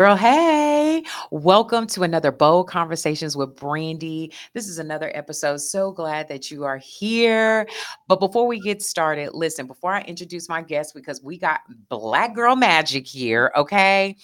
Girl, hey, welcome to another Bold Conversations with Brandy. This is another episode. So glad that you are here. But before we get started, listen, before I introduce my guest, because we got Black Girl Magic here, okay?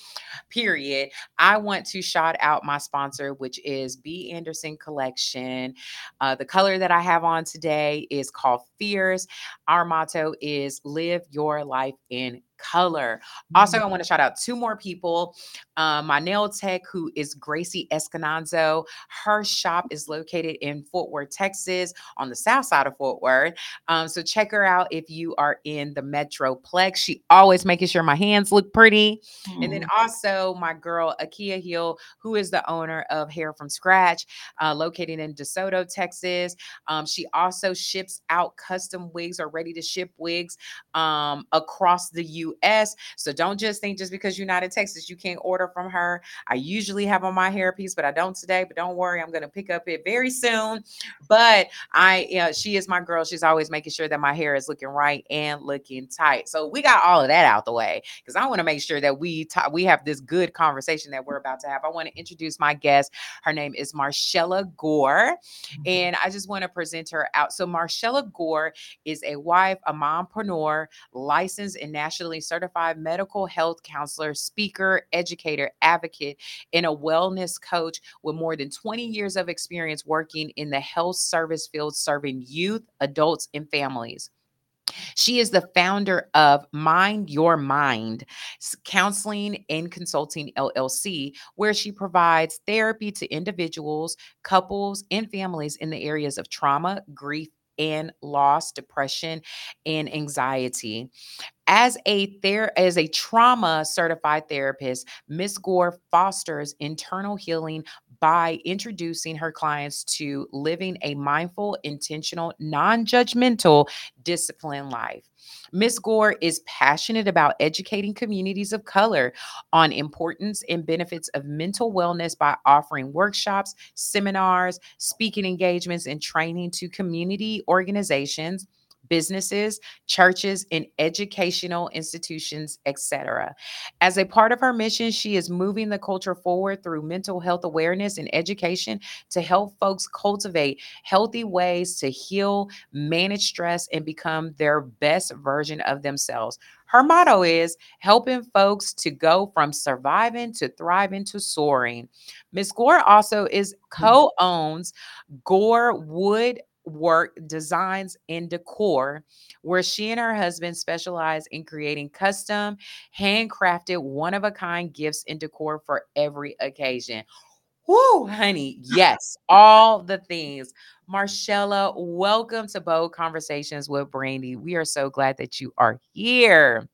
Period. I want to shout out my sponsor, which is B. Anderson Collection. Uh, the color that I have on today is called Fierce. Our motto is live your life in color. Also, I want to shout out two more people. Um, my nail tech, who is Gracie Escananzo. Her shop is located in Fort Worth, Texas, on the south side of Fort Worth. Um, so check her out if you are in the Metroplex. She always making sure my hands look pretty. Mm. And then mm. also my girl Akia Hill, who is the owner of Hair from Scratch, uh, located in DeSoto, Texas. Um, she also ships out custom wigs or ready to ship wigs um, across the U US. So don't just think just because you're not in Texas, you can't order from her. I usually have on my hairpiece, but I don't today. But don't worry, I'm gonna pick up it very soon. But I, you know, she is my girl. She's always making sure that my hair is looking right and looking tight. So we got all of that out the way because I want to make sure that we talk, we have this good conversation that we're about to have. I want to introduce my guest. Her name is Marshella Gore, mm-hmm. and I just want to present her out. So Marshella Gore is a wife, a mompreneur, licensed and nationally certified medical health counselor, speaker, educator, advocate, and a wellness coach with more than 20 years of experience working in the health service field, serving youth, adults, and families. She is the founder of Mind Your Mind Counseling and Consulting LLC, where she provides therapy to individuals, couples, and families in the areas of trauma, grief, and loss, depression, and anxiety. As a ther- as a trauma certified therapist, Miss Gore fosters internal healing by introducing her clients to living a mindful, intentional, non-judgmental, disciplined life. Ms. Gore is passionate about educating communities of color on importance and benefits of mental wellness by offering workshops, seminars, speaking engagements, and training to community organizations businesses, churches, and educational institutions, etc. As a part of her mission, she is moving the culture forward through mental health awareness and education to help folks cultivate healthy ways to heal, manage stress, and become their best version of themselves. Her motto is helping folks to go from surviving to thriving to soaring. Ms. Gore also is mm. co-owns Gore Wood work designs and decor where she and her husband specialize in creating custom handcrafted one-of-a-kind gifts and decor for every occasion Whoo, honey. Yes, all the things. Marshella, welcome to Bold Conversations with Brandy. We are so glad that you are here.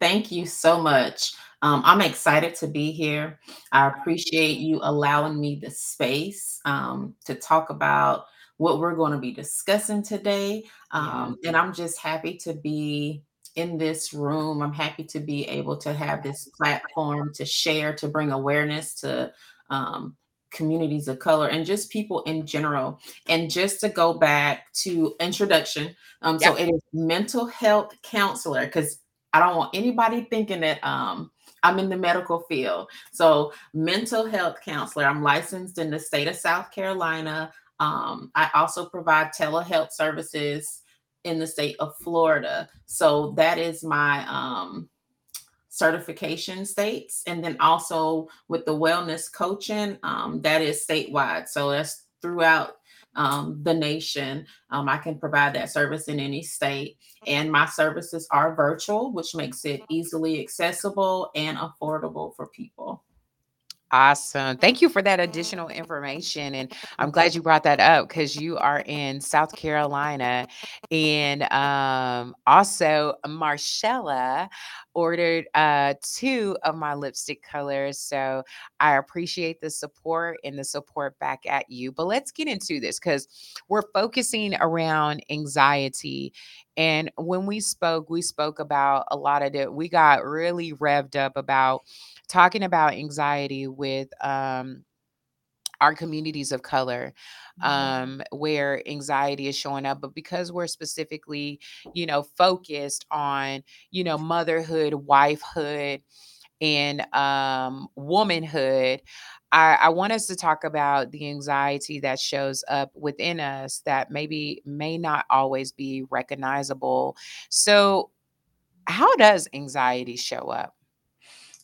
Thank you so much. Um, I'm excited to be here. I appreciate you allowing me the space um, to talk about what we're going to be discussing today. Um, and I'm just happy to be in this room. I'm happy to be able to have this platform to share, to bring awareness to um, communities of color and just people in general. And just to go back to introduction, um, yep. so it is mental health counselor because I don't want anybody thinking that um, I'm in the medical field. So mental health counselor. I'm licensed in the state of South Carolina. Um, I also provide telehealth services in the state of Florida. So that is my um, certification states. And then also with the wellness coaching, um, that is statewide. So that's throughout um, the nation. Um, I can provide that service in any state. And my services are virtual, which makes it easily accessible and affordable for people. Awesome. Thank you for that additional information. And I'm glad you brought that up because you are in South Carolina. And um, also, Marshella ordered uh, two of my lipstick colors. So I appreciate the support and the support back at you. But let's get into this because we're focusing around anxiety. And when we spoke, we spoke about a lot of it. We got really revved up about talking about anxiety with um, our communities of color mm-hmm. um, where anxiety is showing up but because we're specifically you know focused on you know motherhood wifehood and um, womanhood, I, I want us to talk about the anxiety that shows up within us that maybe may not always be recognizable. So, how does anxiety show up?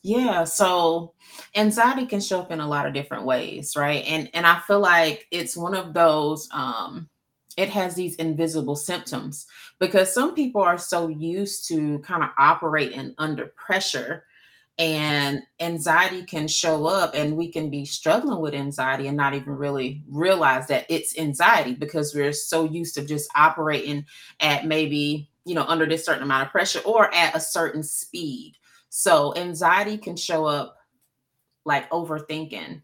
Yeah, so anxiety can show up in a lot of different ways, right? And and I feel like it's one of those um it has these invisible symptoms because some people are so used to kind of operating under pressure and anxiety can show up and we can be struggling with anxiety and not even really realize that it's anxiety because we're so used to just operating at maybe you know under this certain amount of pressure or at a certain speed so anxiety can show up like overthinking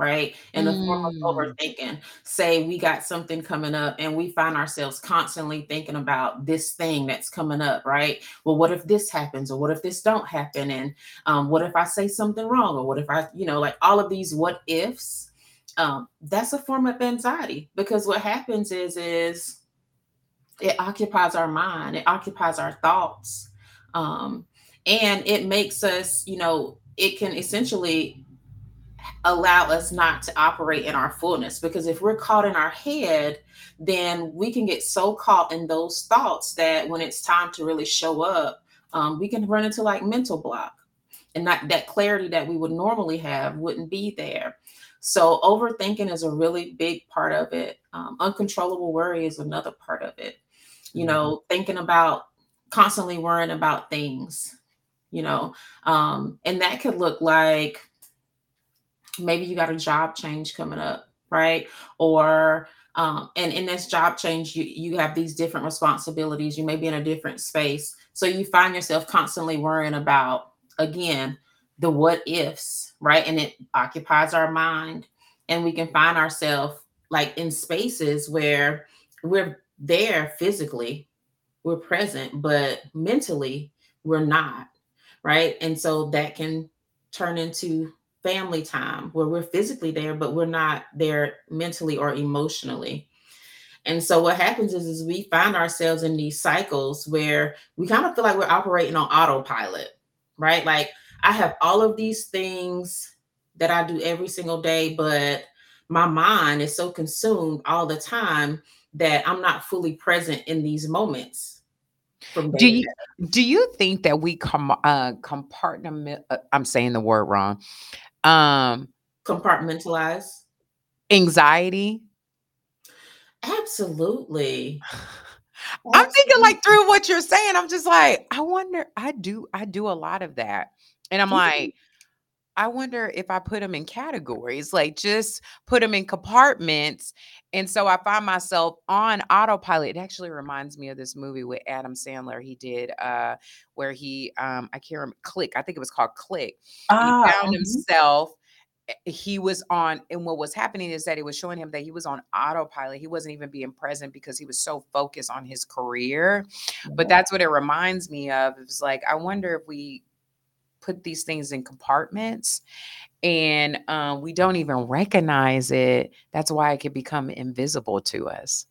right? In the form of Mm. overthinking. Say we got something coming up and we find ourselves constantly thinking about this thing that's coming up, right? Well, what if this happens? Or what if this don't happen? And um, what if I say something wrong? Or what if I, you know, like all of these what ifs, um, that's a form of anxiety because what happens is, is it occupies our mind, it occupies our thoughts. Um, and it makes us, you know, it can essentially allow us not to operate in our fullness. Because if we're caught in our head then we can get so caught in those thoughts that when it's time to really show up um, we can run into like mental block. And not that clarity that we would normally have wouldn't be there. So overthinking is a really big part of it. Um, uncontrollable worry is another part of it. You know thinking about constantly worrying about things you know um, and that could look like maybe you got a job change coming up, right? Or um, and in this job change, you you have these different responsibilities. You may be in a different space, so you find yourself constantly worrying about again the what ifs, right? And it occupies our mind, and we can find ourselves like in spaces where we're there physically, we're present, but mentally we're not, right? And so that can turn into family time where we're physically there, but we're not there mentally or emotionally. And so what happens is, is we find ourselves in these cycles where we kind of feel like we're operating on autopilot, right? Like I have all of these things that I do every single day, but my mind is so consumed all the time that I'm not fully present in these moments Do you do you think that we com uh, compartment uh, I'm saying the word wrong. Um, Compartmentalize. anxiety? Absolutely. I'm thinking like through what you're saying, I'm just like, I wonder I do I do a lot of that. And I'm Yeah. like, I wonder if I put them in categories, like just put them in compartments. And so I find myself on autopilot. It actually reminds me of this movie with Adam Sandler. He did uh where he um I can't remember Click. I think it was called Click. And he Ah, found mhm. himself eh, he was on and what was happening is that it was showing him that he was on autopilot. He wasn't even being present because he was so focused on his career. But that's what it reminds me of. It was like, I wonder if we put these things in compartments and um, we don't even recognize it. That's why it could become invisible to us.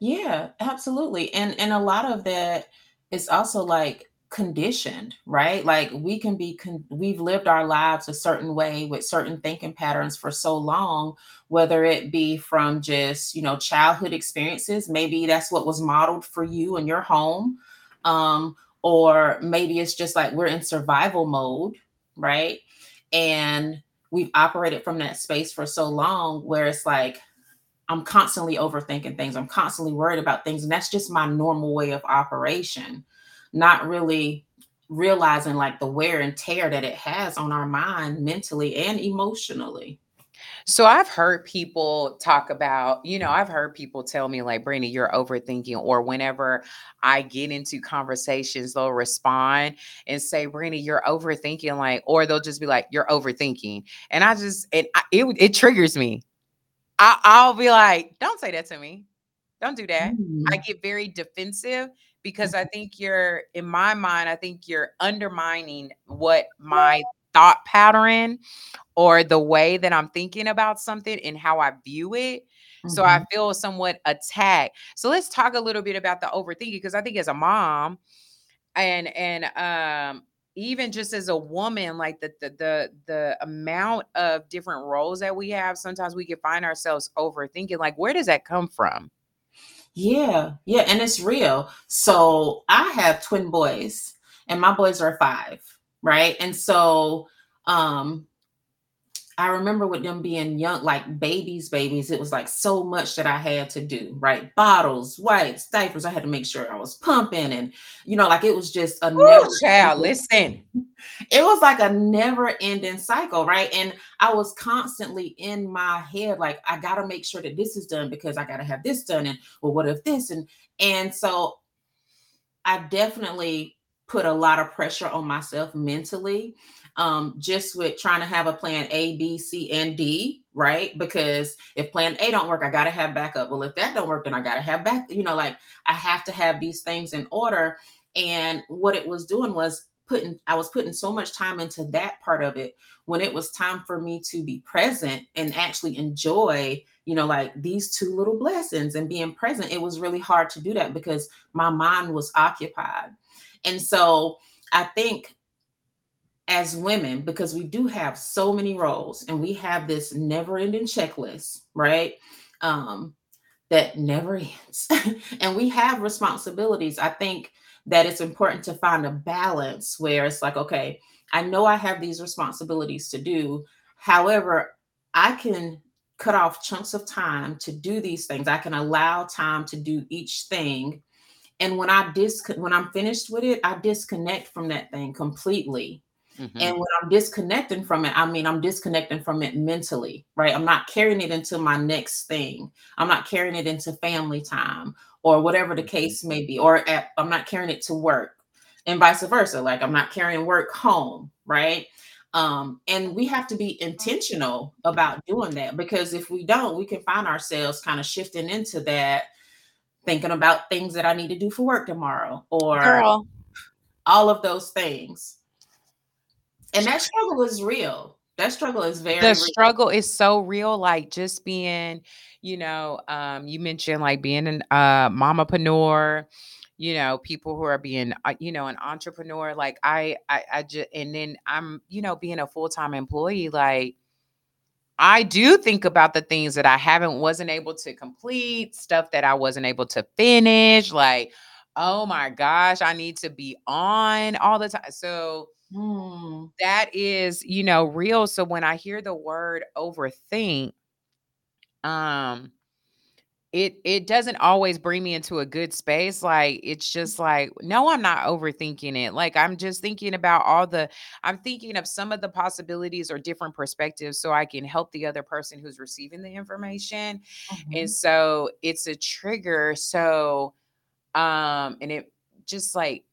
Yeah, absolutely. And and a lot of that is also like conditioned, right? Like we can be con- we've lived our lives a certain way with certain thinking patterns for so long, whether it be from just, you know, childhood experiences, maybe that's what was modeled for you in your home. Um or maybe it's just like we're in survival mode, right? And we've operated from that space for so long where it's like I'm constantly overthinking things. I'm constantly worried about things. And that's just my normal way of operation, not really realizing like the wear and tear that it has on our mind mentally and emotionally. So I've heard people talk about, you know, I've heard people tell me like, Brandy, you're overthinking. Or whenever I get into conversations, they'll respond and say, Brandy, you're overthinking. Like, or they'll just be like, you're overthinking. And I just, and I, it, it triggers me. I, I'll be like, don't say that to me. Don't do that. I Mm, get very defensive because I mhm. think you're in my mind, I think you're undermining what my thought pattern or the way that I'm thinking about something and how I view it. So I Mhm. feel somewhat attacked. So let's talk a little bit about the overthinking because I think as a mom and and um even just as a woman, like the the the the amount of different roles that we have, sometimes we can find ourselves overthinking. Like, where does that come from? Yeah, yeah, and it's real. So I have twin boys, and my boys are five, right? And so um I remember with them being young, like babies, babies, it was like so much that I had to do, right? Bottles, wipes, diapers. I had to make sure I was pumping and, you know, like it was just a Ooh, never child, listen. it was like a never ending cycle, right? And I was constantly in my head, like, I gotta make sure that this is done because I gotta have this done. And well, what if this? And and so I definitely put a lot of pressure on myself mentally um, just with trying to have a plan A, B, C, and D, right? Because if plan A don't work, I gotta have backup. Well, if that don't work, then I gotta have back, you know, like I have to have these things in order. And what it was doing was putting, I was putting so much time into that part of it when it was time for me to be present and actually enjoy, you know, like these two little blessings and being present. It was really hard to do that because my mind was occupied. And so I think as women because we do have so many roles and we have this never ending checklist, right? Um, that never ends. and we have responsibilities. I think that it's important to find a balance where it's like, okay, I know I have these responsibilities to do. However, I can cut off chunks of time to do these things. I can allow time to do each thing. And when I dis when I'm finished with it, I disconnect from that thing completely Mm-hmm. And when I'm disconnecting from it, I mean, I'm disconnecting from it mentally, right? I'm not carrying it into my next thing. I'm not carrying it into family time or whatever the case may be, or at, I'm not carrying it to work and vice versa. Like I'm not carrying work home, right? Um, and we have to be intentional about doing that because if we don't, we can find ourselves kind of shifting into that, thinking about things that I need to do for work tomorrow or Girl. all of those things and that struggle is real. That struggle is very the real. struggle is so real. Like just being, you know, um, you mentioned like being an uh mamapreneur, you know, people who are being, uh, you know, an entrepreneur. Like I, I, I just, and then I'm, you know, being a full time employee. Like I do think about the things that I haven't wasn't able to complete, stuff that I wasn't able to finish. Like, oh my gosh, I need to be on all the time. So Mm. That is, you know, real. So when I hear the word overthink, um, it it doesn't always bring me into a good space like it's just like no i'm not overthinking it like i'm just thinking about all the i'm thinking of some of the possibilities or different perspectives so i can help the other person who's receiving the information mm-hmm. and so it's a trigger so um and it just like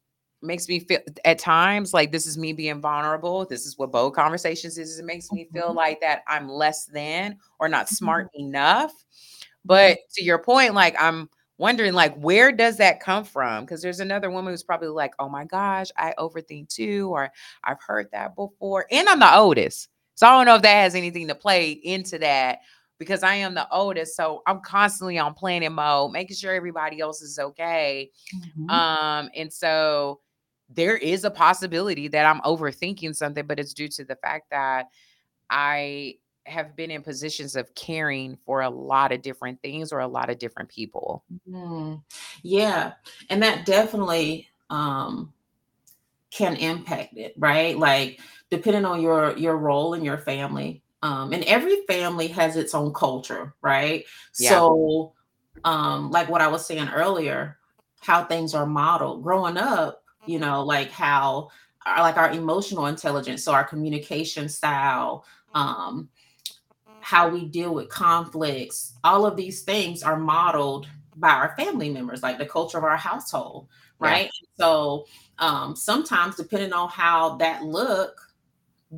makes me feel at times like this is me being vulnerable. This is what bold conversations is. It makes me feel mm-hmm. like that I'm less than or not smart mm-hmm. enough. But to your point, like I'm wondering, like, where does that come from? Because there's another woman who's probably like, oh my gosh, I overthink too, or I've heard that before. And I'm the oldest. So I don't know if that has anything to play into that because I am the oldest. So I'm constantly on planning mode, making sure everybody else is okay. Mm-hmm. Um, and so there is a possibility that I'm overthinking something, but it's due to the fact that I have been in positions of caring for a lot of different things or a lot of different people. Mm, yeah. And that definitely um, can impact it, right? Like depending on your your role in your family. Um, and every family has its own culture, right? Yeah. So um, like what I was saying earlier, how things are modeled. Growing up, you know, like how like our emotional intelligence, so our communication style, um, how we deal with conflicts, all of these things are modeled by our family members, like the culture of our household, right? Yeah. So um, sometimes, depending on how that look,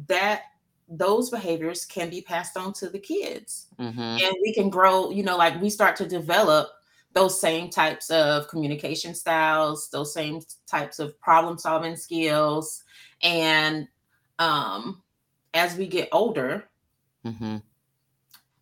that those behaviors can be passed on to the kids, mm-hmm. and we can grow. You know, like we start to develop those same types of communication styles, those same types of problem solving skills. And um, as we get older, mm-hmm.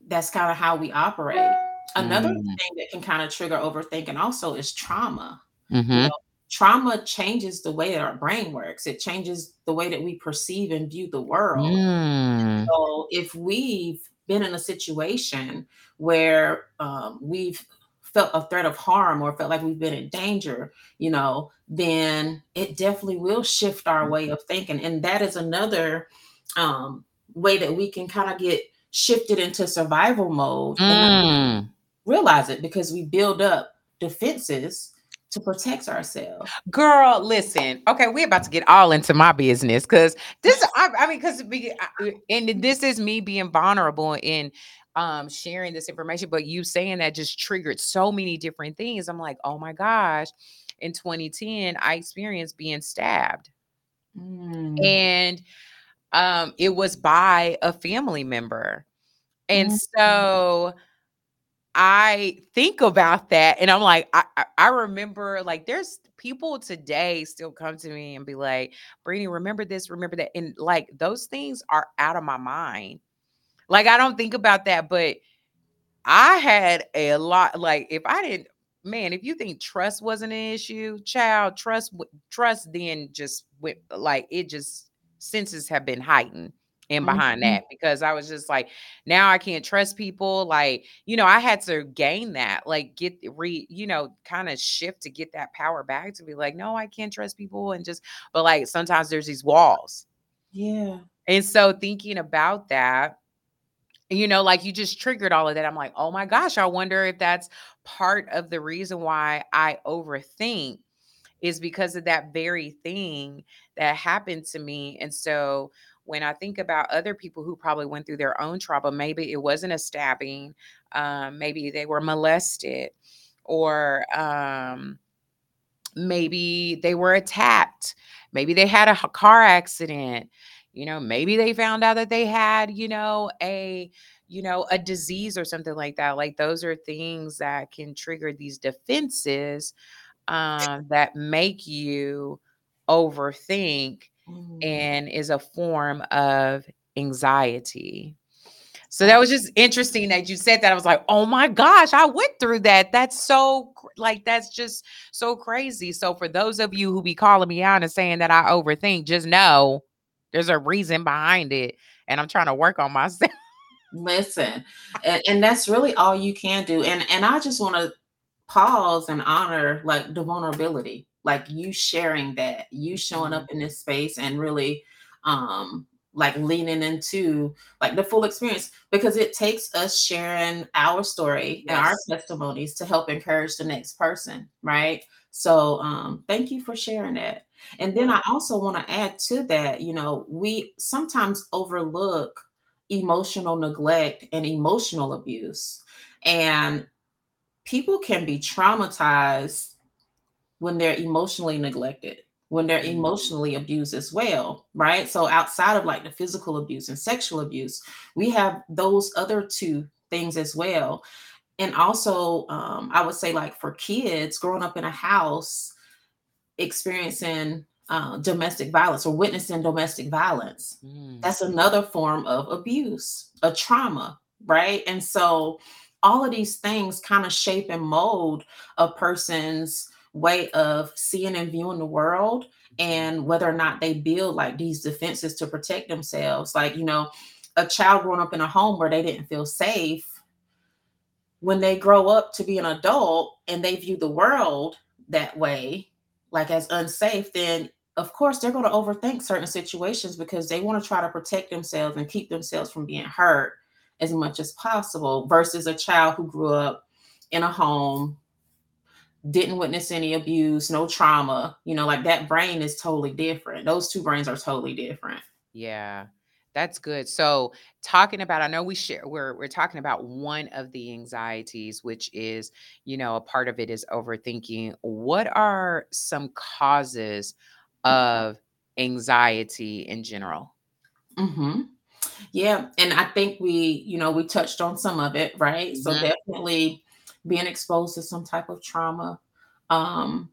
That's kind of how we operate. Another mm. thing that can kind of trigger overthinking also is trauma. Mm-hmm. You know, trauma changes the way that our brain works. It changes the way that we perceive and view the world. Mm. So if we've been in a situation where um, we've felt a threat of harm or felt like we've been in danger, you know, then it definitely will shift our way of thinking. And that is another um, way that we can kind of get shifted into survival mode and Mm. realize it because we build up defenses to protect ourselves. Girl, listen. Okay, we're about to get all into my business because this. I, I mean, because and this is me being vulnerable in um sharing this information. But you saying that just triggered so many different things. I'm like, oh my gosh. In 2010, I experienced being stabbed, Mm, and um, it was by a family member, and mm, so I think about that and I'm like, I, I, I remember like there's people today still come to me and be like, Brittany, remember this, remember that. And like those things are out of my mind. Like I don't think about that, but I had a lot like if I didn't man, if you think trust wasn't an issue, child, trust trust then just went like it just senses have been heightened and behind mhm. that because I was just like now I can't trust people like you know I had to gain that like get re you know kind of shift to get that power back to be like no I can't trust people and just but like sometimes there's these walls Yeah. and so thinking about that you know, like you just triggered all of that. I'm like, oh my gosh, I wonder if that's part of the reason why I overthink is because of that very thing that happened to me. And so when I think about other people who probably went through their own trauma, maybe it wasn't a stabbing, um, maybe they were molested, or um, maybe they were attacked, maybe they had a car accident, you know, maybe they found out that they had, you know, a you know, a disease or something like that. Like those are things that can trigger these defenses um, that make you overthink Mm. and is a form of anxiety. So that was just interesting that you said that. I was like, oh my gosh, I went through that. That's so like that's just so crazy. So for those of you who be calling me out and saying that I overthink, just know there's a reason behind it. And I'm trying to work on myself. Listen, and, and that's really all you can do. And and I just want to pause and honor like the vulnerability, like you sharing that, you showing up Mhm. in this space and really um like leaning into like the full experience because it takes us sharing our story and our testimonies to help encourage the next person, right? So um thank you for sharing that. And then I also want to add to that, you know, we sometimes overlook emotional neglect and emotional abuse. And people can be traumatized when they're emotionally neglected, when they're Mhm. emotionally abused as well, right? So outside of like the physical abuse and sexual abuse, we have those other two things as well. And also, um, I would say like for kids growing up in a house experiencing uh, domestic violence or witnessing domestic violence, Mm. that's another form of abuse, a trauma, right? And so all of these things kind of shape and mold a person's way of seeing and viewing the world Mhm. and whether or not they build like these defenses to protect themselves. Like, you know, a child growing up in a home where they didn't feel safe, when they grow up to be an adult and they view the world that way, like as unsafe, then of course they're going to overthink certain situations because they want to try to protect themselves and keep themselves from being hurt as much as possible versus a child who grew up in a home didn't witness any abuse no trauma you know like that brain is totally different those two brains are totally different Yeah, that's good. So, talking about, I know we share, we're we're talking about one of the anxieties, which is, you know, a part of it is overthinking. What are some causes of anxiety in general? hmm yeah and i think we you know we touched on some of it right so Mhm. definitely being exposed to some type of trauma um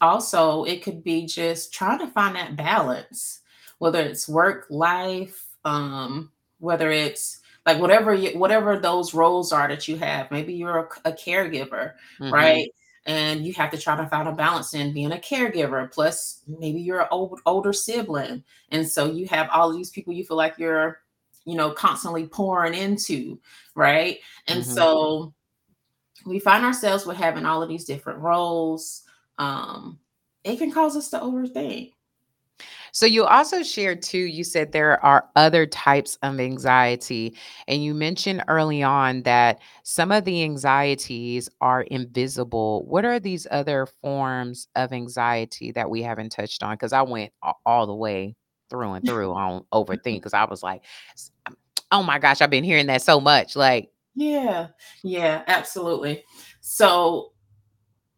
also it could be just trying to find that balance whether it's work life um whether it's like whatever you, whatever those roles are that you have maybe you're a, a caregiver Mhm. right and you have to try to find a balance in being a caregiver plus maybe you're an old, older sibling. And so you have all of these people you feel like you're you know constantly pouring into right? And mm-hmm. so we find ourselves with having all of these different roles um it can cause us to overthink so you also shared too, you said there are other types of anxiety. And you mentioned early on that some of the anxieties are invisible. What are these other forms of anxiety that we haven't touched on? Because I went all the way through and through on overthink because I was like, oh my gosh, I've been hearing that so much. Like, yeah, yeah, absolutely. So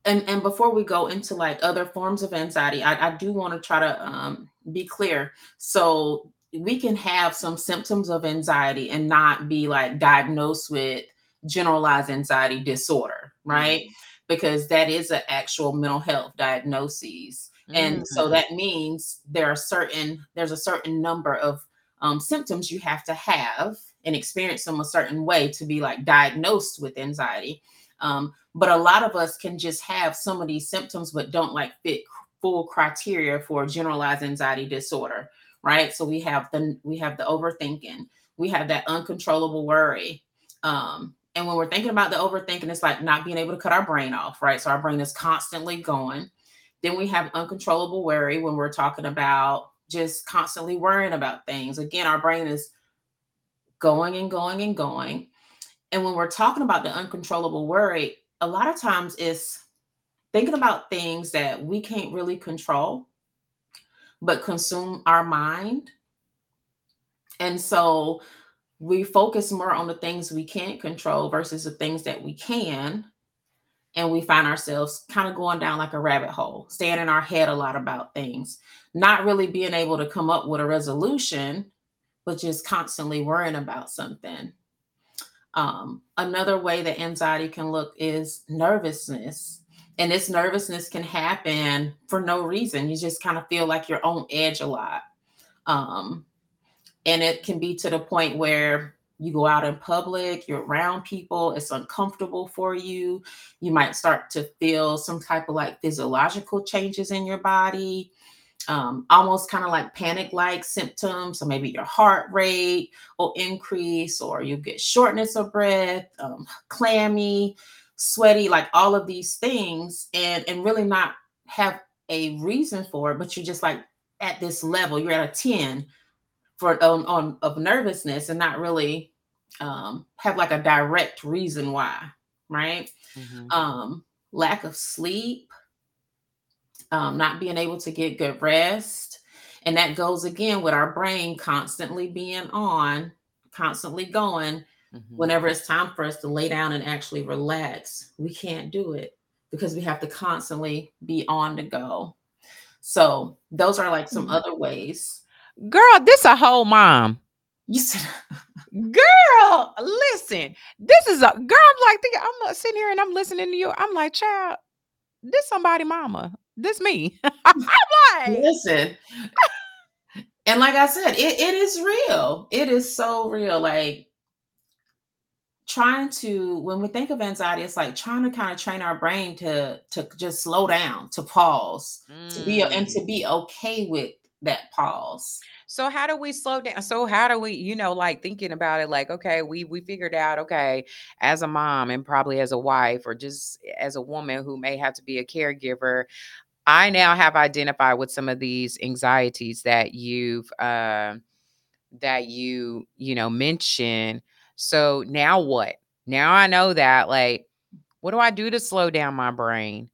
and and before we go into like other forms of anxiety i, I do want to try to um, be clear so we can have some symptoms of anxiety and not be like diagnosed with generalized anxiety disorder right mm-hmm. because that is an actual mental health diagnosis mm-hmm. and so mm-hmm. that means there are certain there's a certain number of um, symptoms you have to have and experience them a certain way to be like diagnosed with anxiety um, but a lot of us can just have some of these symptoms, but don't like fit full criteria for generalized anxiety disorder, right? So we have the we have the overthinking, we have that uncontrollable worry. Um, and when we're thinking about the overthinking, it's like not being able to cut our brain off, right? So our brain is constantly going. Then we have uncontrollable worry when we're talking about just constantly worrying about things. Again, our brain is going and going and going. And when we're talking about the uncontrollable worry, a lot of times it's thinking about things that we can't really control, but consume our mind. And so we focus more on the things we can't control versus the things that we can. And we find ourselves kind of going down like a rabbit hole, staying in our head a lot about things, not really being able to come up with a resolution, but just constantly worrying about something. Um, another way that anxiety can look is nervousness. And this nervousness can happen for no reason. You just kind of feel like you're on edge a lot. Um, and it can be to the point where you go out in public, you're around people, it's uncomfortable for you. You might start to feel some type of like physiological changes in your body um, almost kind of like panic like symptoms. So maybe your heart rate will increase, or you get shortness of breath, um, clammy, sweaty, like all of these things, and, and really not have a reason for it, but you're just like at this level, you're at a 10 for on, on of nervousness and not really um, have like a direct reason why, right? Mm-hmm. Um, lack of sleep, um, not being able to get good rest. And that goes again with our brain constantly being on, constantly going. Mm-hmm. Whenever it's time for us to lay down and actually relax, we can't do it because we have to constantly be on the go. So those are like some mm-hmm. other ways. Girl, this a whole mom. You said, girl, listen, this is a girl. I'm like, I'm sitting here and I'm listening to you. I'm like, child, this somebody mama. This me. I'm like, listen. and like I said, it, it is real. It is so real. Like trying to when we think of anxiety, it's like trying to kind of train our brain to to just slow down, to pause, mm. to be and to mm. be okay with that pause. So how do we slow down? So how do we, you know, like thinking about it, like, okay, we we figured out, okay, as a mom and probably as a wife or just as a woman who may have to be a caregiver, I now have identified with some of these anxieties that you've uh, that you you know mentioned. So now what? Now I know that like what do I do to slow down my brain?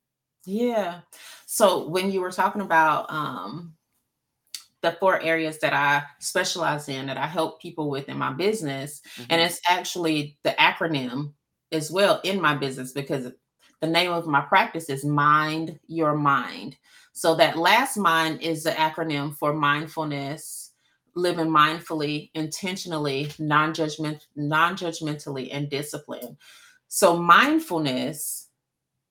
Yeah. So when you were talking about um the four areas that I specialize in that I help people with in my business mm-hmm. and it's actually the acronym as well in my business because the name of my practice is Mind Your Mind. So that last mind is the acronym for mindfulness, living mindfully, intentionally, non-judgment, non-judgmentally, and discipline. So mindfulness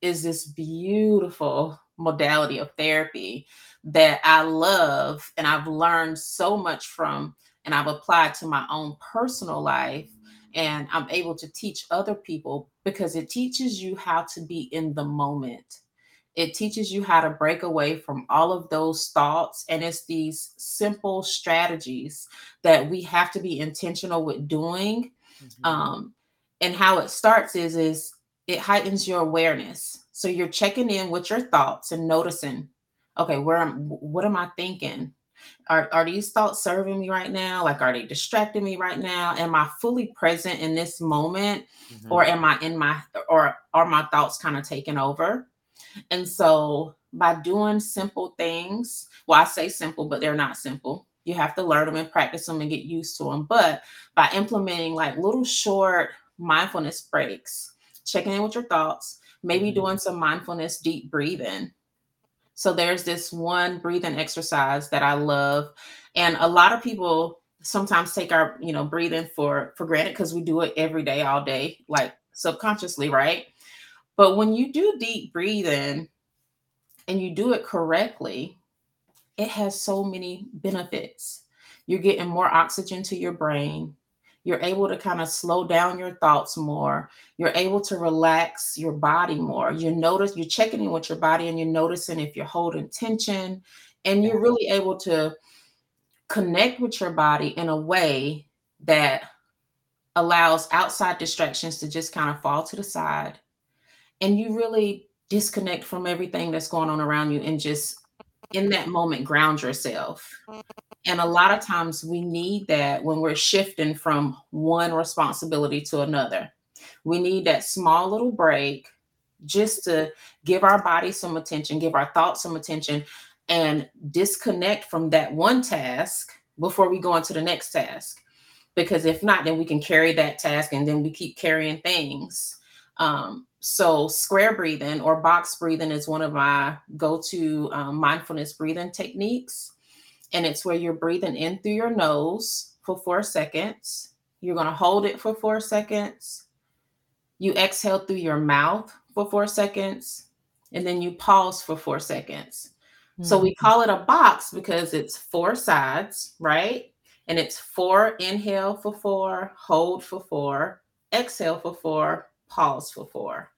is this beautiful modality of therapy that I love and I've learned so much from and I've applied to my own personal life and I'm able to teach other people because it teaches you how to be in the moment. It teaches you how to break away from all of those thoughts. And it's these simple strategies that we have to be intentional with doing. Mm-hmm. Um, and how it starts is, is it heightens your awareness. So you're checking in with your thoughts and noticing, okay, where am what am I thinking? Are, are these thoughts serving me right now? Like, are they distracting me right now? Am I fully present in this moment? Mm-hmm. Or am I in my, or are my thoughts kind of taking over? And so by doing simple things, well, I say simple, but they're not simple. You have to learn them and practice them and get used to them. But by implementing like little short mindfulness breaks, checking in with your thoughts, maybe mm-hmm. doing some mindfulness deep breathing so there's this one breathing exercise that I love. And a lot of people sometimes take our, you know, breathing for for granted because we do it every day, all day, like subconsciously, right? But when you do deep breathing and you do it correctly, it has so many benefits. You're getting more oxygen to your brain. You're able to kind of slow down your thoughts more. You're able to relax your body more. You notice you're checking in with your body and you're noticing if you're holding tension. And you're really able to connect with your body in a way that allows outside distractions to just kind of fall to the side and you really disconnect from everything that's going on around you and just in that moment ground yourself and a lot of times we need that when we're shifting from one responsibility to another. We need that small little break just to give our body some attention, give our thoughts some attention, and disconnect from that one task before we go into the next task. Because if not, then we can carry that task and then we keep carrying things. Um, so, square breathing or box breathing is one of my go to um, mindfulness breathing techniques and it's where you're breathing in through your nose for four seconds. You're going to hold it for four seconds. You exhale through your mouth for four seconds, and then you pause for four seconds. Mm-hmm. So we mm-hmm. call it a box because it's four sides, right? And it's four inhale for four, hold for four, exhale for four, pause for four.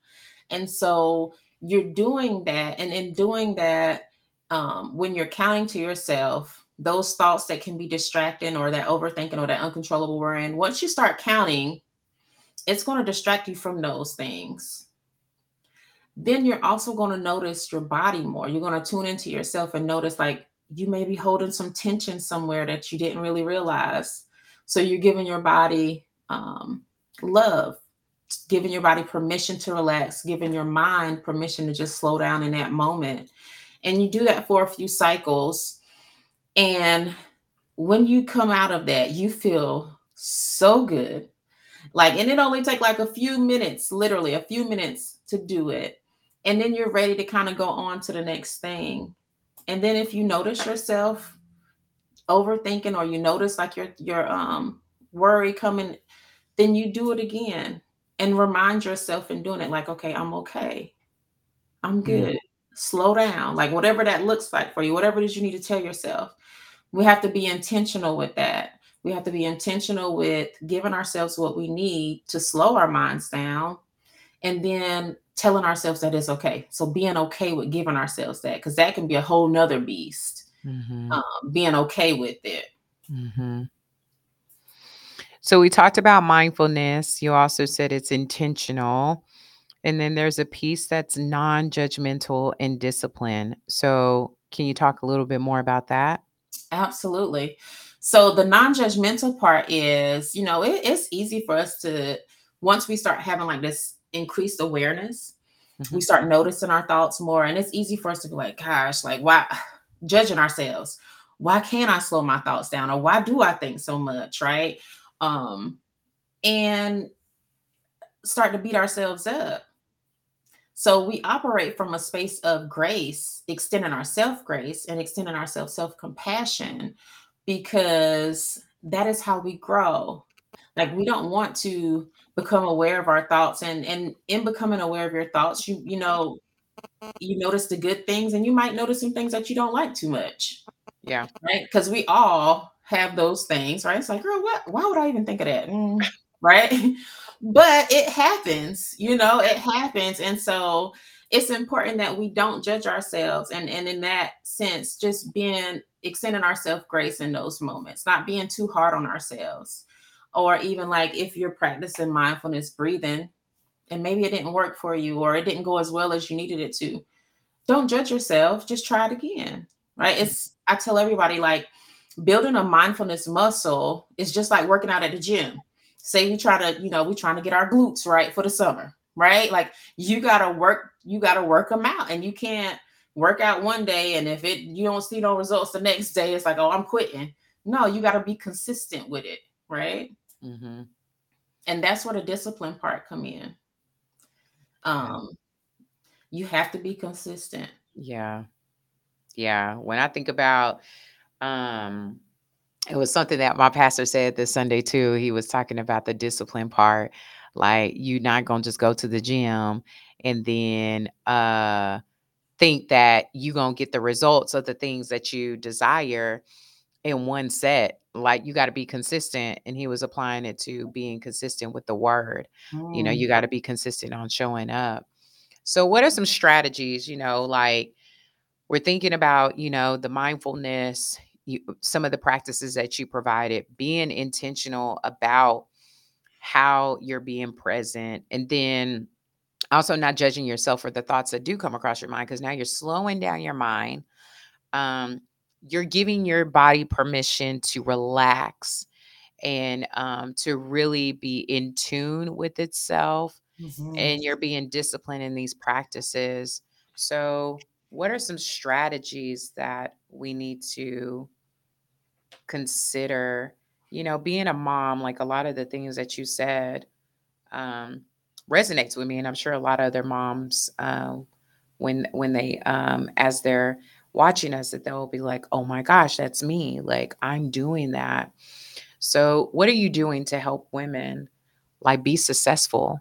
And so you're doing that. And in doing that, um, when you're counting to yourself, those thoughts that can be distracting or that overthinking or that uncontrollable worrying, once you start counting, it's going to distract you from those things. Then you're also going to notice your body more. You're going to tune into yourself and notice like you may be holding some tension somewhere that you didn't really realize. So you're giving your body um, love, giving your body permission to relax, giving your mind permission to just slow down in that moment. And you do that for a few cycles and when you come out of that, you feel so good. Like, and it only take like a few minutes, literally a few minutes to do it. And then you're ready to kind of go on to the next thing. And then if you notice yourself overthinking or you notice like your your um worry coming, then you do it again and remind yourself in doing it like, okay, I'm okay. I'm good. Slow down. Like whatever that looks like for you, whatever it is you need to tell yourself we have to be intentional with that. We have to be intentional with giving ourselves what we need to slow our minds down and then telling ourselves that it's okay. So being okay with giving ourselves that, because that can be a whole nother beast. Mm-hmm. Um, being okay with it. Mm-hmm. So we talked about mindfulness. You also said it's intentional. And then there's a piece that's non judgmental and discipline. So can you talk a little bit more about that? Absolutely. So the non-judgmental part is, you know, it, it's easy for us to once we start having like this increased awareness, mm-hmm. we start noticing our thoughts more, and it's easy for us to be like, gosh, like why judging ourselves? Why can't I slow my thoughts down, or why do I think so much, right? Um, and start to beat ourselves up. So we operate from a space of grace, extending our self grace and extending ourselves self compassion because that is how we grow. Like we don't want to become aware of our thoughts and and in becoming aware of your thoughts, you you know, you notice the good things and you might notice some things that you don't like too much. Yeah. Right? Because we all have those things, right? It's like, girl, what? Why would I even think of that? Mm, right? but it happens, you know, it happens. And so it's important that we don't judge ourselves. And, and in that sense, just being extending ourselves grace in those moments, not being too hard on ourselves. Or even like if you're practicing mindfulness breathing and maybe it didn't work for you or it didn't go as well as you needed it to, don't judge yourself, just try it again. Right. It's I tell everybody like building a mindfulness muscle is just like working out at the gym. Say we try to, you know, we're trying to get our glutes right for the summer, right? Like you gotta work, you gotta work them out, and you can't work out one day and if it you don't see no results the next day, it's like, oh, I'm quitting. No, you gotta be consistent with it, right? Mm-hmm. And that's where the discipline part come in. Um, you have to be consistent. Yeah. Yeah. When I think about um it was something that my pastor said this Sunday too. He was talking about the discipline part. Like you're not gonna just go to the gym and then uh think that you're gonna get the results of the things that you desire in one set. Like you got to be consistent. And he was applying it to being consistent with the word. Mm. You know, you got to be consistent on showing up. So, what are some strategies, you know, like we're thinking about, you know, the mindfulness, you, some of the practices that you provided, being intentional about how you're being present, and then also not judging yourself for the thoughts that do come across your mind, because now you're slowing down your mind. Um, you're giving your body permission to relax and um, to really be in tune with itself mm-hmm. and you're being disciplined in these practices so what are some strategies that we need to consider you know being a mom like a lot of the things that you said um, resonates with me and i'm sure a lot of other moms uh, when when they um, as they're watching us that they'll be like oh my gosh that's me like i'm doing that so what are you doing to help women like be successful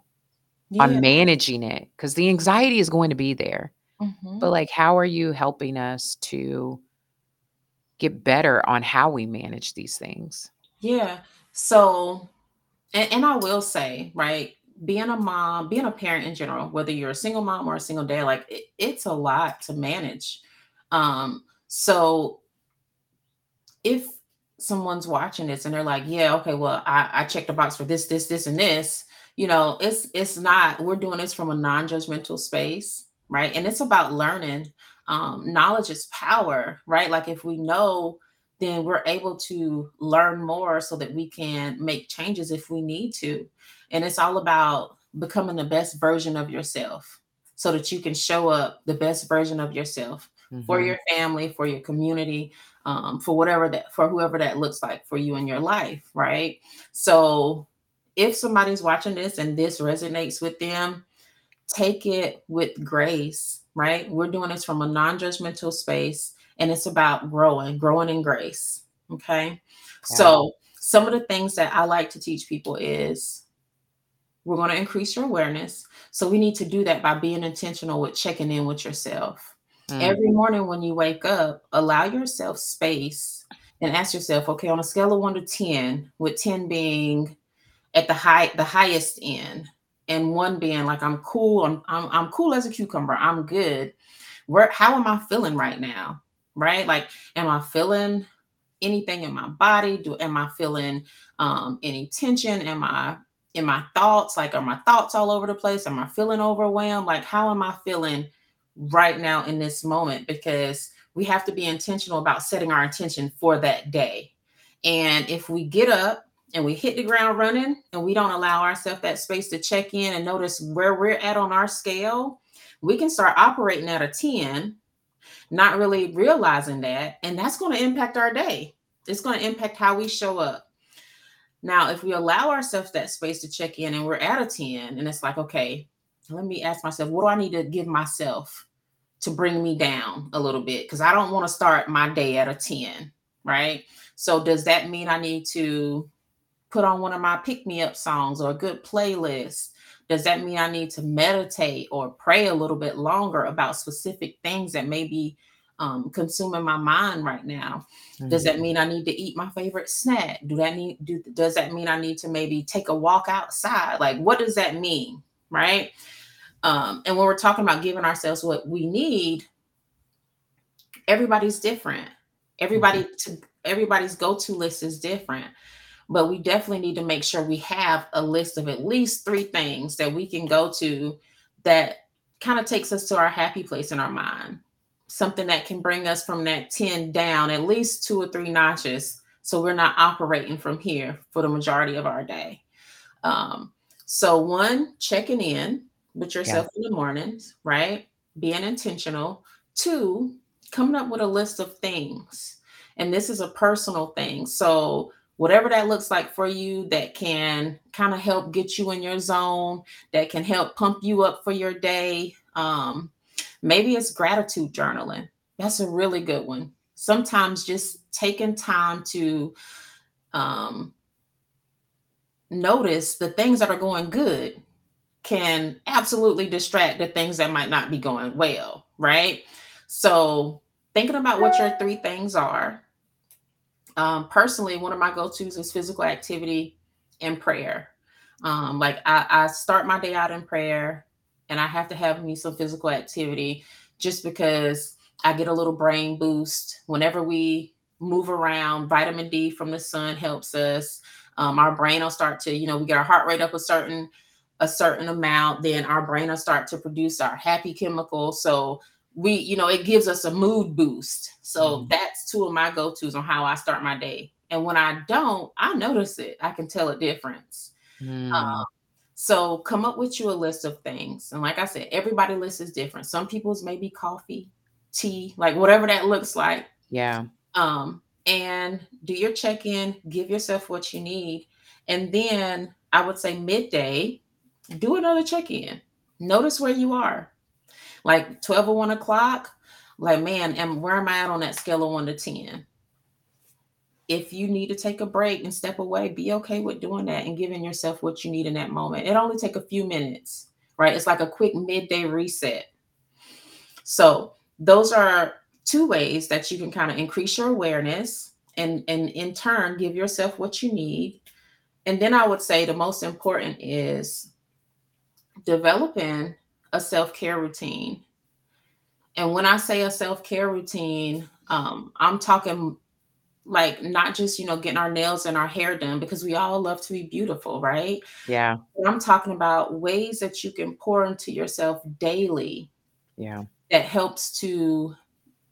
yeah. on managing it because the anxiety is going to be there mm-hmm. but like how are you helping us to get better on how we manage these things. Yeah so and, and i will say right being a mom being a parent in general whether you're a single mom or a single dad like it, it's a lot to manage. Um so if someone's watching this and they're like yeah okay well i i checked the box for this this this and this you know it's it's not we're doing this from a non-judgmental space right and it's about learning um, knowledge is power right? Like if we know then we're able to learn more so that we can make changes if we need to. And it's all about becoming the best version of yourself so that you can show up the best version of yourself mm-hmm. for your family for your community um, for whatever that for whoever that looks like for you in your life right? So if somebody's watching this and this resonates with them, take it with grace, right? We're doing this from a non judgmental space and it's about growing, growing in grace. Okay. Yeah. So, some of the things that I like to teach people is we're going to increase your awareness. So, we need to do that by being intentional with checking in with yourself. Mm. Every morning when you wake up, allow yourself space and ask yourself, okay, on a scale of one to 10, with 10 being at the high the highest end and one being like i'm cool i'm i'm, I'm cool as a cucumber i'm good. Where how am i feeling right now right? Like am i feeling anything in my body? Do am i feeling um any tension? Am i in my thoughts? Like are my thoughts all over the place? Am i feeling overwhelmed? Like how am i feeling right now in this moment? Because we have to be intentional about setting our intention for that day. And if we get up and we hit the ground running and we don't allow ourselves that space to check in and notice where we're at on our scale, we can start operating at a 10, not really realizing that. And that's going to impact our day. It's going to impact how we show up. Now, if we allow ourselves that space to check in and we're at a 10, and it's like, okay, let me ask myself, what do I need to give myself to bring me down a little bit? Because I don't want to start my day at a 10, right? So, does that mean I need to put on one of my pick me up songs or a good playlist? Does that mean I need to meditate or pray a little bit longer about specific things that may be um, consuming my mind right now? Mm-hmm. Does that mean I need to eat my favorite snack? Do that need do does that mean I need to maybe take a walk outside? Like what does that mean? Right. Um, and when we're talking about giving ourselves what we need, everybody's different. Everybody mm-hmm. to everybody's go-to list is different. But we definitely need to make sure we have a list of at least three things that we can go to that kind of takes us to our happy place in our mind. Something that can bring us from that 10 down at least two or three notches. So we're not operating from here for the majority of our day. Um, so, one, checking in with yourself yeah. in the mornings, right? Being intentional. Two, coming up with a list of things. And this is a personal thing. So, whatever that looks like for you that can kind of help get you in your zone, that can help pump you up for your day. Um, maybe it's gratitude journaling. That's a really good one. Sometimes just taking time to um, notice the things that are going good can absolutely distract the things that might not be going well, right? So, thinking about what your three things are um, personally, one of my go tos is physical activity and prayer. Um, like I, I start my day out in prayer and I have to have me some physical activity just because I get a little brain boost whenever we move around. Vitamin D from the sun helps us. Um, our brain will start to, you know, we get our heart rate up a certain a certain amount, then our brain will start to produce our happy chemical. So we, you know, it gives us a mood boost. So mm. that's two of my go-tos on how I start my day. And when I don't, I notice it. I can tell a difference. Mm. Um, so come up with you a list of things. And like I said, everybody list is different. Some people's maybe coffee, tea, like whatever that looks like. Yeah. Um, and do your check-in, give yourself what you need. And then I would say midday, do another check-in. Notice where you are like 12 or 1 o'clock, like, man, and where am I at on that scale of 1 to 10? If you need to take a break and step away, be okay with doing that and giving yourself what you need in that moment. It only take a few minutes, right? It's like a quick midday reset. So those are two ways that you can kind of increase your awareness and, and in turn give yourself what you need. And then I would say the most important is developing a self care routine. And when I say a self care routine, um, I'm talking like not just you know getting our nails and our hair done because we all love to be beautiful, right? Yeah. But I'm talking about ways that you can pour into yourself daily. Yeah. That helps to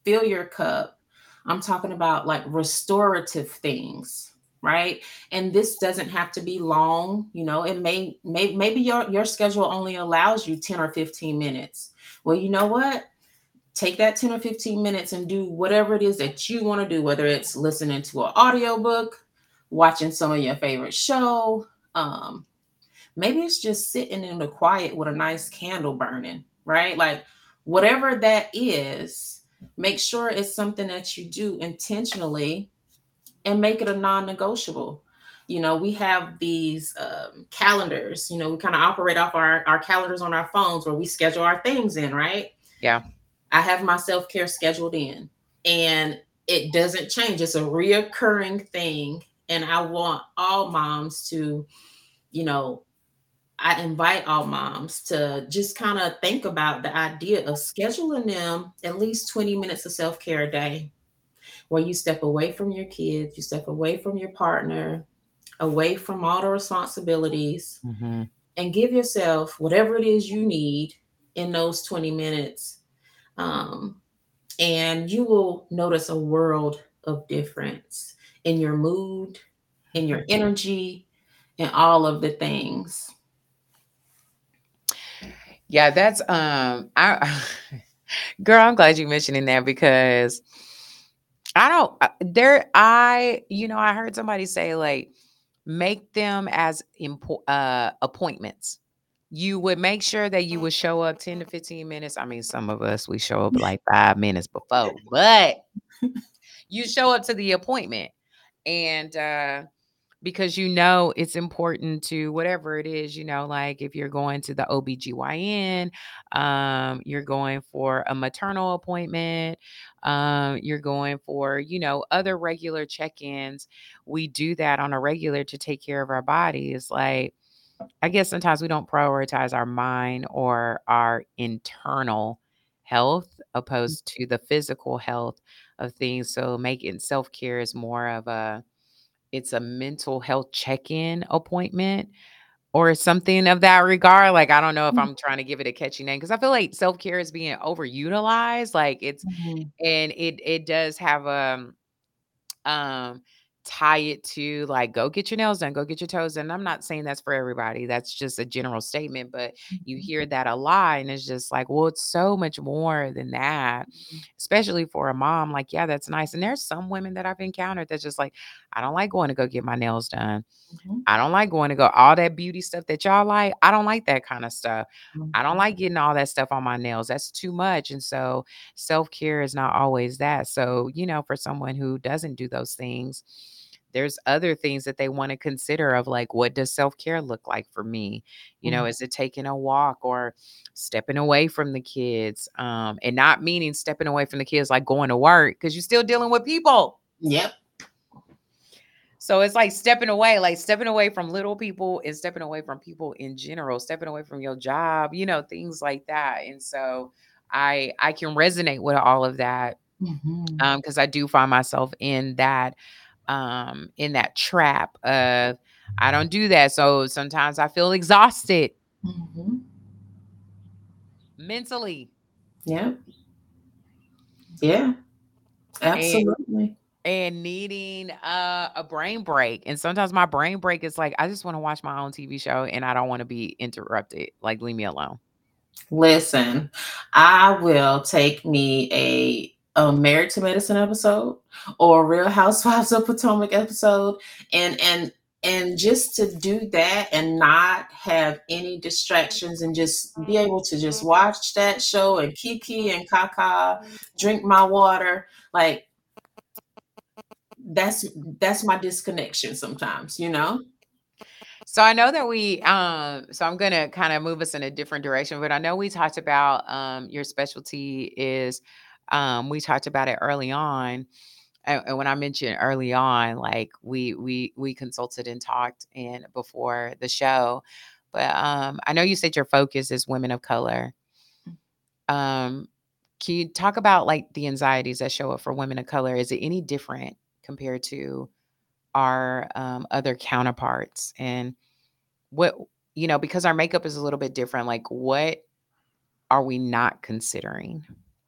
fill your cup. I'm talking about like restorative things right? And this doesn't have to be long you know it may, may maybe your your schedule only allows you 10 or 15 minutes. Well you know what? Take that 10 or 15 minutes and do whatever it is that you want to do whether it's listening to an audiobook watching some of your favorite show um maybe it's just sitting in the quiet with a nice candle burning right? Like whatever that is make sure it's something that you do intentionally and make it a non-negotiable. You know we have these um, calendars you know we kind of operate off our, our calendars on our phones where we schedule our things in right? Yeah. I have my self-care scheduled in and it doesn't change. It's a reoccurring thing and i want all moms to you know i invite all moms to just kind of think about the idea of scheduling them at least 20 minutes of self-care a day where you step away from your kids, you step away from your partner, away from all the responsibilities, mm-hmm. and give yourself whatever it is you need in those 20 minutes. Um, and you will notice a world of difference in your mood, in your energy, and all of the things. Yeah, that's um I girl, I'm glad you mentioning that because I don't uh, there I you know I heard somebody say like make them as impo- uh appointments. You would make sure that you would show up 10 to 15 minutes. I mean some of us we show up like 5 minutes before, but you show up to the appointment and uh because you know it's important to whatever it is, you know, like if you're going to the OBGYN, um, you're going for a maternal appointment, um, you're going for, you know, other regular check-ins. We do that on a regular to take care of our bodies. Like, I guess sometimes we don't prioritize our mind or our internal health opposed to the physical health of things. So making self-care is more of a it's a mental health check-in appointment or something of that regard. Like, I don't know if Mm. I'm trying to give it a catchy name because I feel like self-care is being overutilized. Like it's Mhm. and it it does have a, um tie it to like go get your nails done, go get your toes done. I'm not saying that's for everybody. That's just a general statement, but you Mhm. hear that a lot and it's just like, well, it's so much more than that. Especially for a mom like, yeah, that's nice. And there's some women that I've encountered that's just like, I don't like going to go get my nails done. Mhm. I don't like going to go all that beauty stuff that y'all like. I don't like that kind of stuff. I don't Mhm. like getting all that stuff on my nails. That's too much. And so self-care is not always that. So, you know, for someone who doesn't do those things, there's other things that they want to consider of like what does self-care look like for me? You know, Mhm. is it taking a walk or stepping away from the kids? Um and not meaning stepping away from the kids like going to work cuz you're still dealing with people. Yep. So it's like stepping away, like stepping away from little people and stepping away from people in general, stepping away from your job, you know, things like that. And so I I can resonate with all of that Mhm. um because I do find myself in that um in that trap of I don't do that. So sometimes I feel exhausted Mhm. mentally Yeah. Yeah. and Absolutely. and needing uh, a brain break. And sometimes my brain break is like I just want to watch my own TV show and I don't want to be interrupted. Like leave me alone. Listen, I will take me a a Married to Medicine episode or a Real Housewives of Potomac episode and and and just to do that and not have any distractions and just be able to just watch that show and kiki and kaka, drink my water, like that's that's my disconnection sometimes, you know? So I know that we um so I'm gonna kind of move us in a different direction, but I know we talked about um your specialty is um we talked about it early on. And, and when I mentioned early on, like we we we consulted and talked and before the show. But um I know you said your focus is women of color. Um can you talk about like the anxieties that show up for women of color? Is it any different compared to our um, other counterparts? And what you know because our makeup is a little bit different like what are we not considering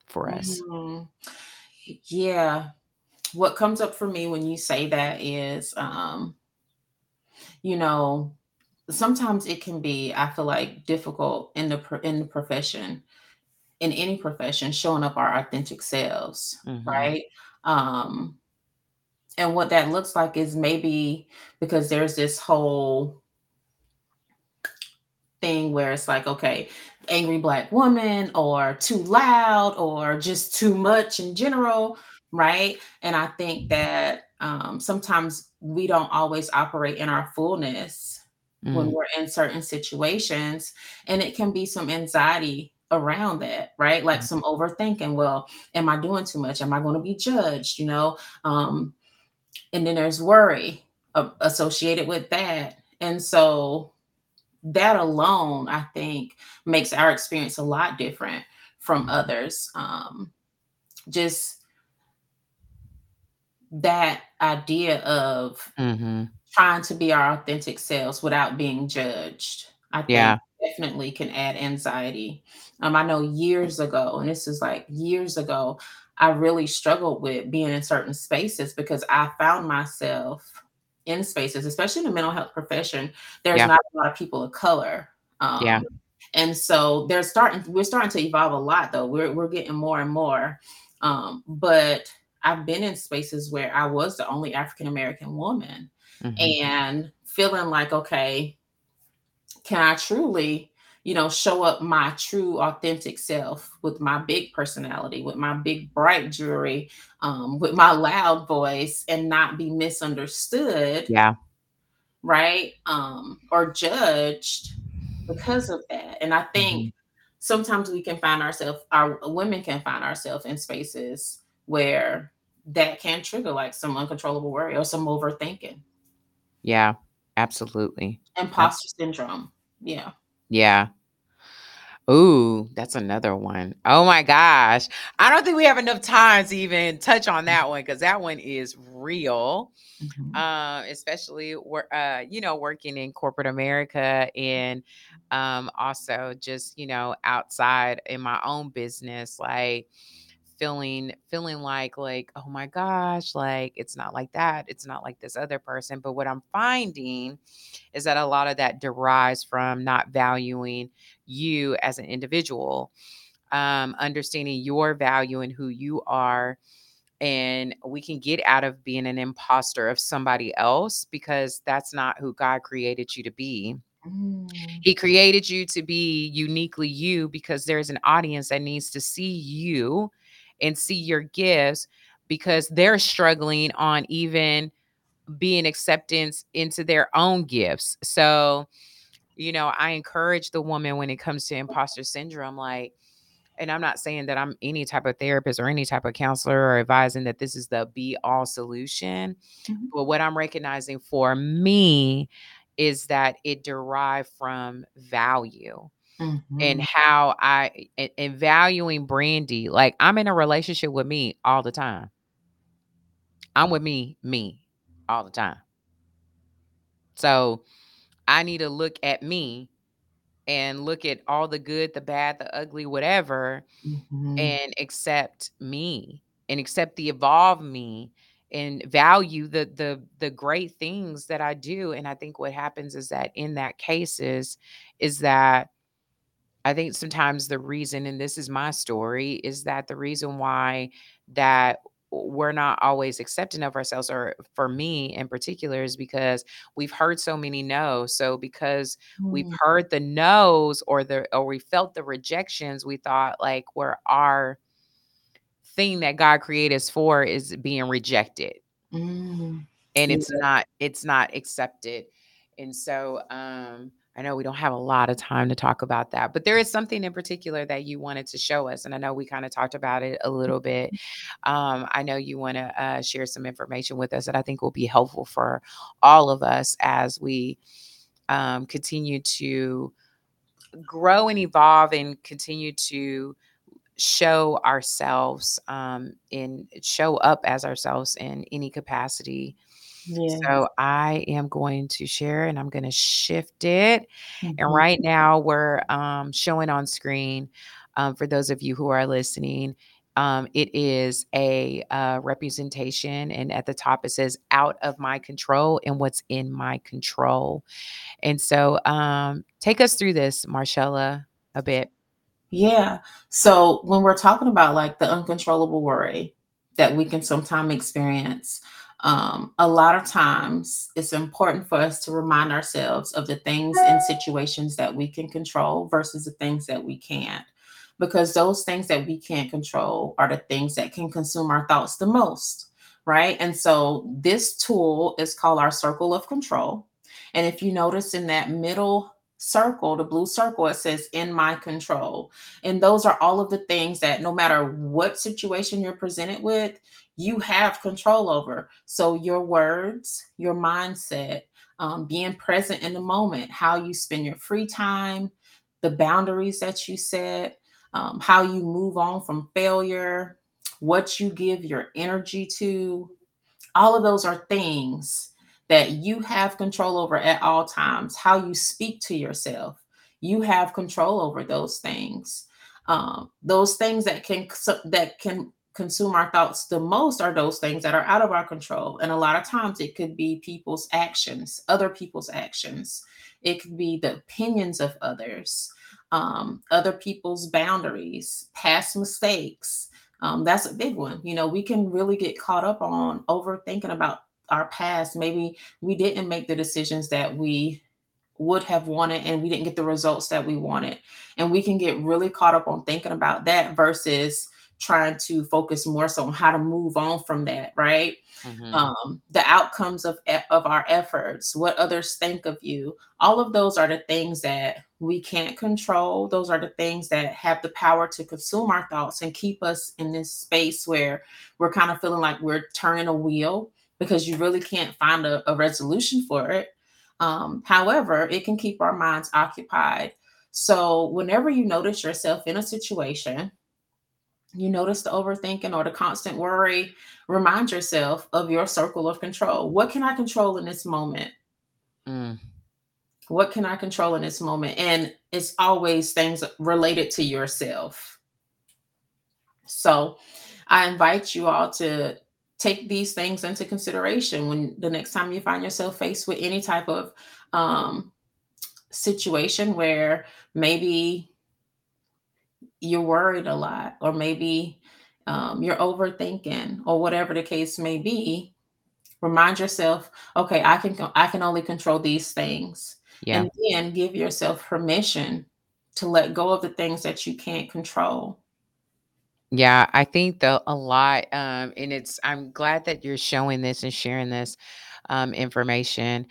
for us. Mm, yeah. What comes up for me when you say that is um you know sometimes it can be i feel like difficult in the in the profession in any profession showing up our authentic selves hmm right? Um and what that looks like is maybe because there's this whole thing where it's like okay angry black woman or too loud or just too much in general right? And i think that um, sometimes we don't always operate in our fullness when mm. we're in certain situations and it can be some anxiety around that right? Like some overthinking. Well am i doing too much? Am i going to be judged you know? Um and then there's worry a- associated with that. And so that alone i think makes our experience a lot different from others. Um just that idea of hmm trying to be our authentic selves without being judged, I think yeah. definitely can add anxiety. Um, I know years ago, and this is like years ago, I really struggled with being in certain spaces because I found myself in spaces, especially in the mental health profession. There's yeah not a lot of people of color. yeah Um, and so they're starting, we're starting to evolve a lot though. We're we're getting more and more. Um, but I've been in spaces where I was the only African American woman hmm and feeling like, okay, can I truly, you know, show up my true authentic self with my big personality, with my big bright jewelry, um, with my loud voice and not be misunderstood yeah right? Um, or judged because of that. And I think Mhm. sometimes we can find ourselves, our women can find ourselves in spaces where that can trigger like some uncontrollable worry or some overthinking. Yeah, absolutely. Abs Imposter syndrome. Yeah. Yeah. Ooh, that's another one. Oh my gosh. I don't think we have enough time to even touch on that one because that one is real. Mhm. Uh, especially wor- uh, you know, working in corporate America and um also just, you know, outside in my own business, like feeling feeling like like oh my gosh like it's not like that it's not like this other person but what i'm finding is that a lot of that derives from not valuing you as an individual um understanding your value and who you are and we can get out of being an imposter of somebody else because that's not who god created you to be Mm. he created you to be uniquely you because there's an audience that needs to see you and see your gifts because they're struggling on even being acceptance into their own gifts. So, you know, I encourage the woman when it comes to imposter syndrome, like, and I'm not saying that I'm any type of therapist or any type of counselor or advising that this is the be all solution. Mhm. But what I'm recognizing for me is that it derived from value and Mhm. how I and, and valuing Brandy. Like I'm in a relationship with me all the time. I'm with me, me all the time. So I need to look at me and look at all the good, the bad, the ugly, whatever, Mhm. and accept me and accept the evolve me and value the the the great things that I do. And I think what happens is that in that cases is that I think sometimes the reason, and this is my story, is that the reason why that we're not always accepting of ourselves, or for me in particular, is because we've heard so many no's. So because we've Mm. heard the no's or the or we felt the rejections, we thought like we're our thing that God created us for is being rejected Mm. and Yeah. it's not it's not accepted and so um i know we don't have a lot of time to talk about that but there is something in particular that you wanted to show us and i know we kind of talked about it a little bit. Um i know you want to uh, share some information with us that i think will be helpful for all of us as we um, continue to grow and evolve and continue to show ourselves um, and show up as ourselves in any capacity Yeah. so I am going to share and I'm going to shift it. And Mhm. right now we're um, showing on screen um, for those of you who are listening. Um, it is a uh, representation, and at the top it says "out of my control" and what's in my control. And so, um, take us through this, Marshella, a bit. Yeah. So when we're talking about like the uncontrollable worry that we can sometimes experience, um, a lot of times it's important for us to remind ourselves of the things and situations that we can control versus the things that we can't. Because those things that we can't control are the things that can consume our thoughts the most. Right. And so this tool is called our circle of control. And if you notice in that middle circle, the blue circle, it says in my control. And those are all of the things that no matter what situation you're presented with, you have control over. So your words, your mindset, um, being present in the moment, how you spend your free time, the boundaries that you set, um, how you move on from failure, what you give your energy to, all of those are things that you have control over at all times. How you speak to yourself, you have control over those things. Um, those things that can that can consume our thoughts the most are those things that are out of our control. And a lot of times it could be people's actions, other people's actions. It could be the opinions of others, um, other people's boundaries, past mistakes, um, that's a big one. You know, we can really get caught up on overthinking about our past. Maybe we didn't make the decisions that we would have wanted and we didn't get the results that we wanted. And we can get really caught up on thinking about that versus trying to focus more so on how to move on from that, right? Mm-hmm. Um, the outcomes of of our efforts, what others think of you, all of those are the things that we can't control. Those are the things that have the power to consume our thoughts and keep us in this space where we're kind of feeling like we're turning a wheel because you really can't find a, a resolution for it. Um, however, it can keep our minds occupied. So, whenever you notice yourself in a situation, you notice the overthinking or the constant worry, remind yourself of your circle of control. What can I control in this moment? Mm. What can I control in this moment? And it's always things related to yourself. So, I invite you all to take these things into consideration when the next time you find yourself faced with any type of um, situation where maybe you're worried a lot or maybe um, you're overthinking or whatever the case may be remind yourself okay i can i can only control these things yeah. and then give yourself permission to let go of the things that you can't control yeah, I think though a lot, um, and it's I'm glad that you're showing this and sharing this um, information.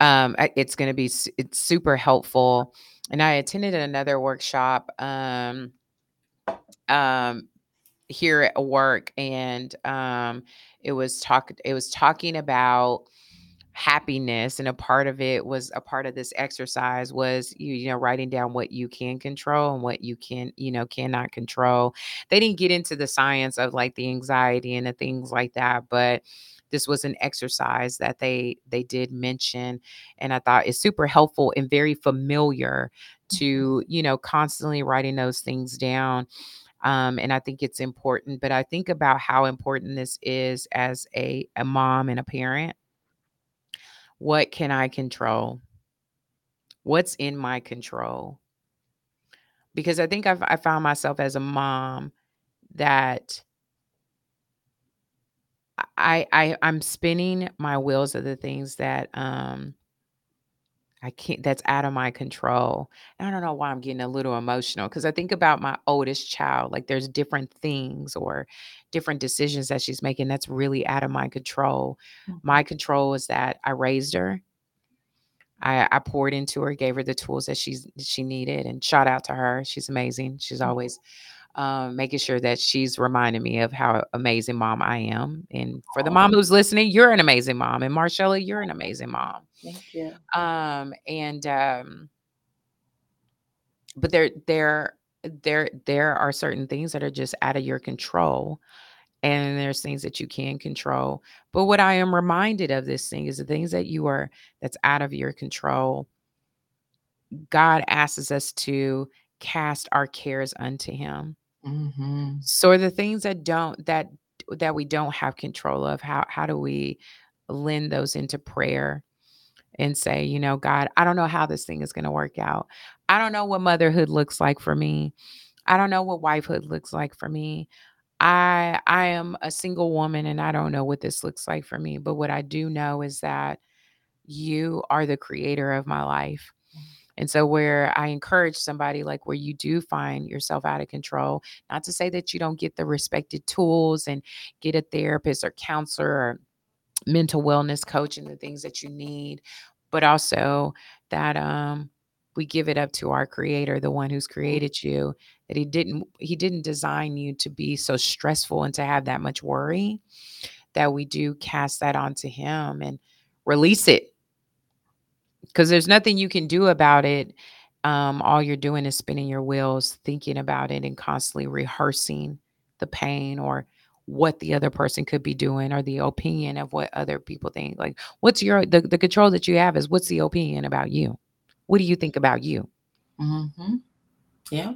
Um, it's going to be it's super helpful. And I attended another workshop um, um, here at work, and um, it was talk it was talking about happiness and a part of it was a part of this exercise was you, you know writing down what you can control and what you can you know cannot control. They didn't get into the science of like the anxiety and the things like that but this was an exercise that they they did mention and i thought it's super helpful and very familiar mm-hmm. to you know constantly writing those things down um, and I think it's important. But I think about how important this is as a, a mom and a parent what can I control? What's in my control? Because I think I've I found myself as a mom that I I I'm spinning my wheels of the things that um I can't that's out of my control. And I don't know why I'm getting a little emotional because I think about my oldest child. Like there's different things or different decisions that she's making that's really out of my control. Mm-hmm. My control is that I raised her. I, I poured into her, gave her the tools that she's she needed, and shout out to her. She's amazing. She's mm-hmm. always um, making sure that she's reminding me of how amazing mom I am. And for the mom who's listening, you're an amazing mom. And Marshella, you're an amazing mom. Thank you. Um, and um, but there there there there are certain things that are just out of your control. And there's things that you can control. But what I am reminded of this thing is the things that you are that's out of your control. God asks us to cast our cares unto him. Mm-hmm. So the things that don't that that we don't have control of, how how do we lend those into prayer and say, you know, God, I don't know how this thing is going to work out. I don't know what motherhood looks like for me. I don't know what wifehood looks like for me. I I am a single woman and I don't know what this looks like for me, but what I do know is that you are the creator of my life. And so, where I encourage somebody, like where you do find yourself out of control, not to say that you don't get the respected tools and get a therapist or counselor or mental wellness coach and the things that you need, but also that um, we give it up to our creator, the one who's created you, that he didn't he didn't design you to be so stressful and to have that much worry, that we do cast that onto him and release it because there's nothing you can do about it. Um, all you're doing is spinning your wheels, thinking about it, and constantly rehearsing the pain or what the other person could be doing or the opinion of what other people think. Like, what's your the, the control that you have is what's the opinion about you? What do you think about you? Mm-hmm. Yeah.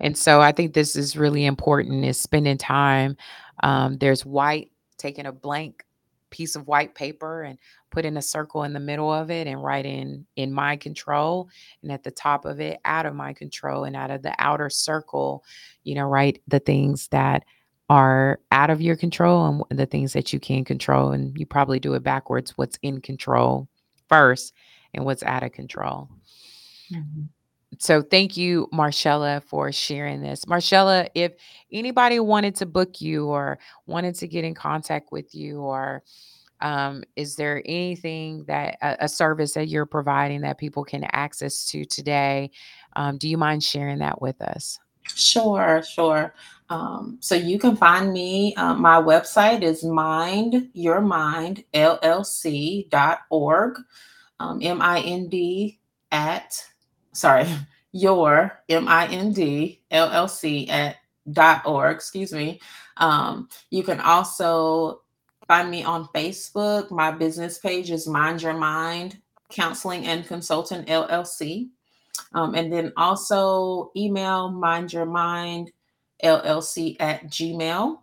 And so I think this is really important is spending time. Um, there's white, taking a blank piece of white paper and put in a circle in the middle of it and write in in my control and at the top of it out of my control and out of the outer circle you know write the things that are out of your control and the things that you can control and you probably do it backwards what's in control first and what's out of control mm-hmm. So thank you, marshella for sharing this. marshella if anybody wanted to book you or wanted to get in contact with you, or um, is there anything that a, a, service that you're providing that people can access to today? Um, do you mind sharing that with us? Sure, sure. Um, so you can find me. Uh, my website is mindyourmindllc.org. Um, M I N D at sorry, your M I N D L L C at dot org. Excuse me. Um, you can also find me on Facebook. My business page is Mind Your Mind Counseling and Consultant LLC. Um, and then also email mind your mind llc at gmail.com.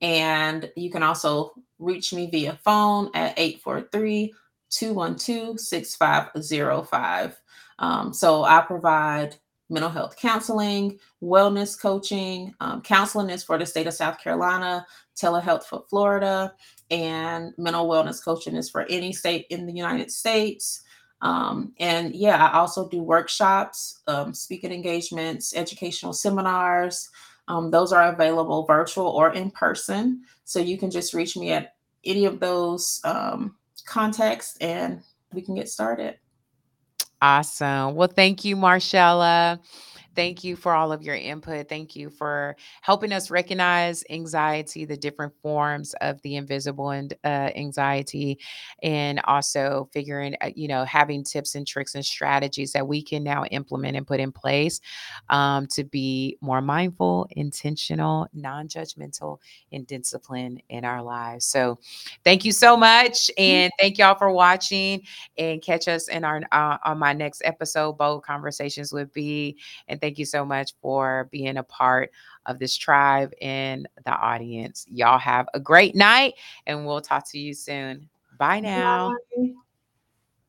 And you can also reach me via phone at 843 212 6505. Um, so I provide mental health counseling, wellness coaching. Um, counseling is for the state of South Carolina, telehealth for Florida, and mental wellness coaching is for any state in the United States. Um, and yeah, I also do workshops, um, speaking engagements, educational seminars. Um, those are available virtual or in person. So you can just reach me at any of those contexts and we can get started. Awesome. Well, thank you, Marshella. Thank you for all of your input. Thank you for helping us recognize anxiety, the different forms of the invisible and uh, anxiety, and also figuring, uh, you know, having tips and tricks and strategies that we can now implement and put in place um, to be more mindful, intentional, non judgmental, and disciplined in our lives. So, thank you so much. And thank y'all for watching and catch us in our uh, on my next episode, Bold Conversations with B. And thank you so much for being a part of this tribe and the audience. Y'all have a great night, and we'll talk to you soon. Bye now. Bye.